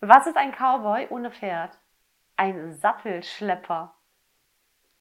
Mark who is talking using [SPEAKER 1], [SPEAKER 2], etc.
[SPEAKER 1] Was ist ein Cowboy ohne Pferd? Ein Sattelschlepper.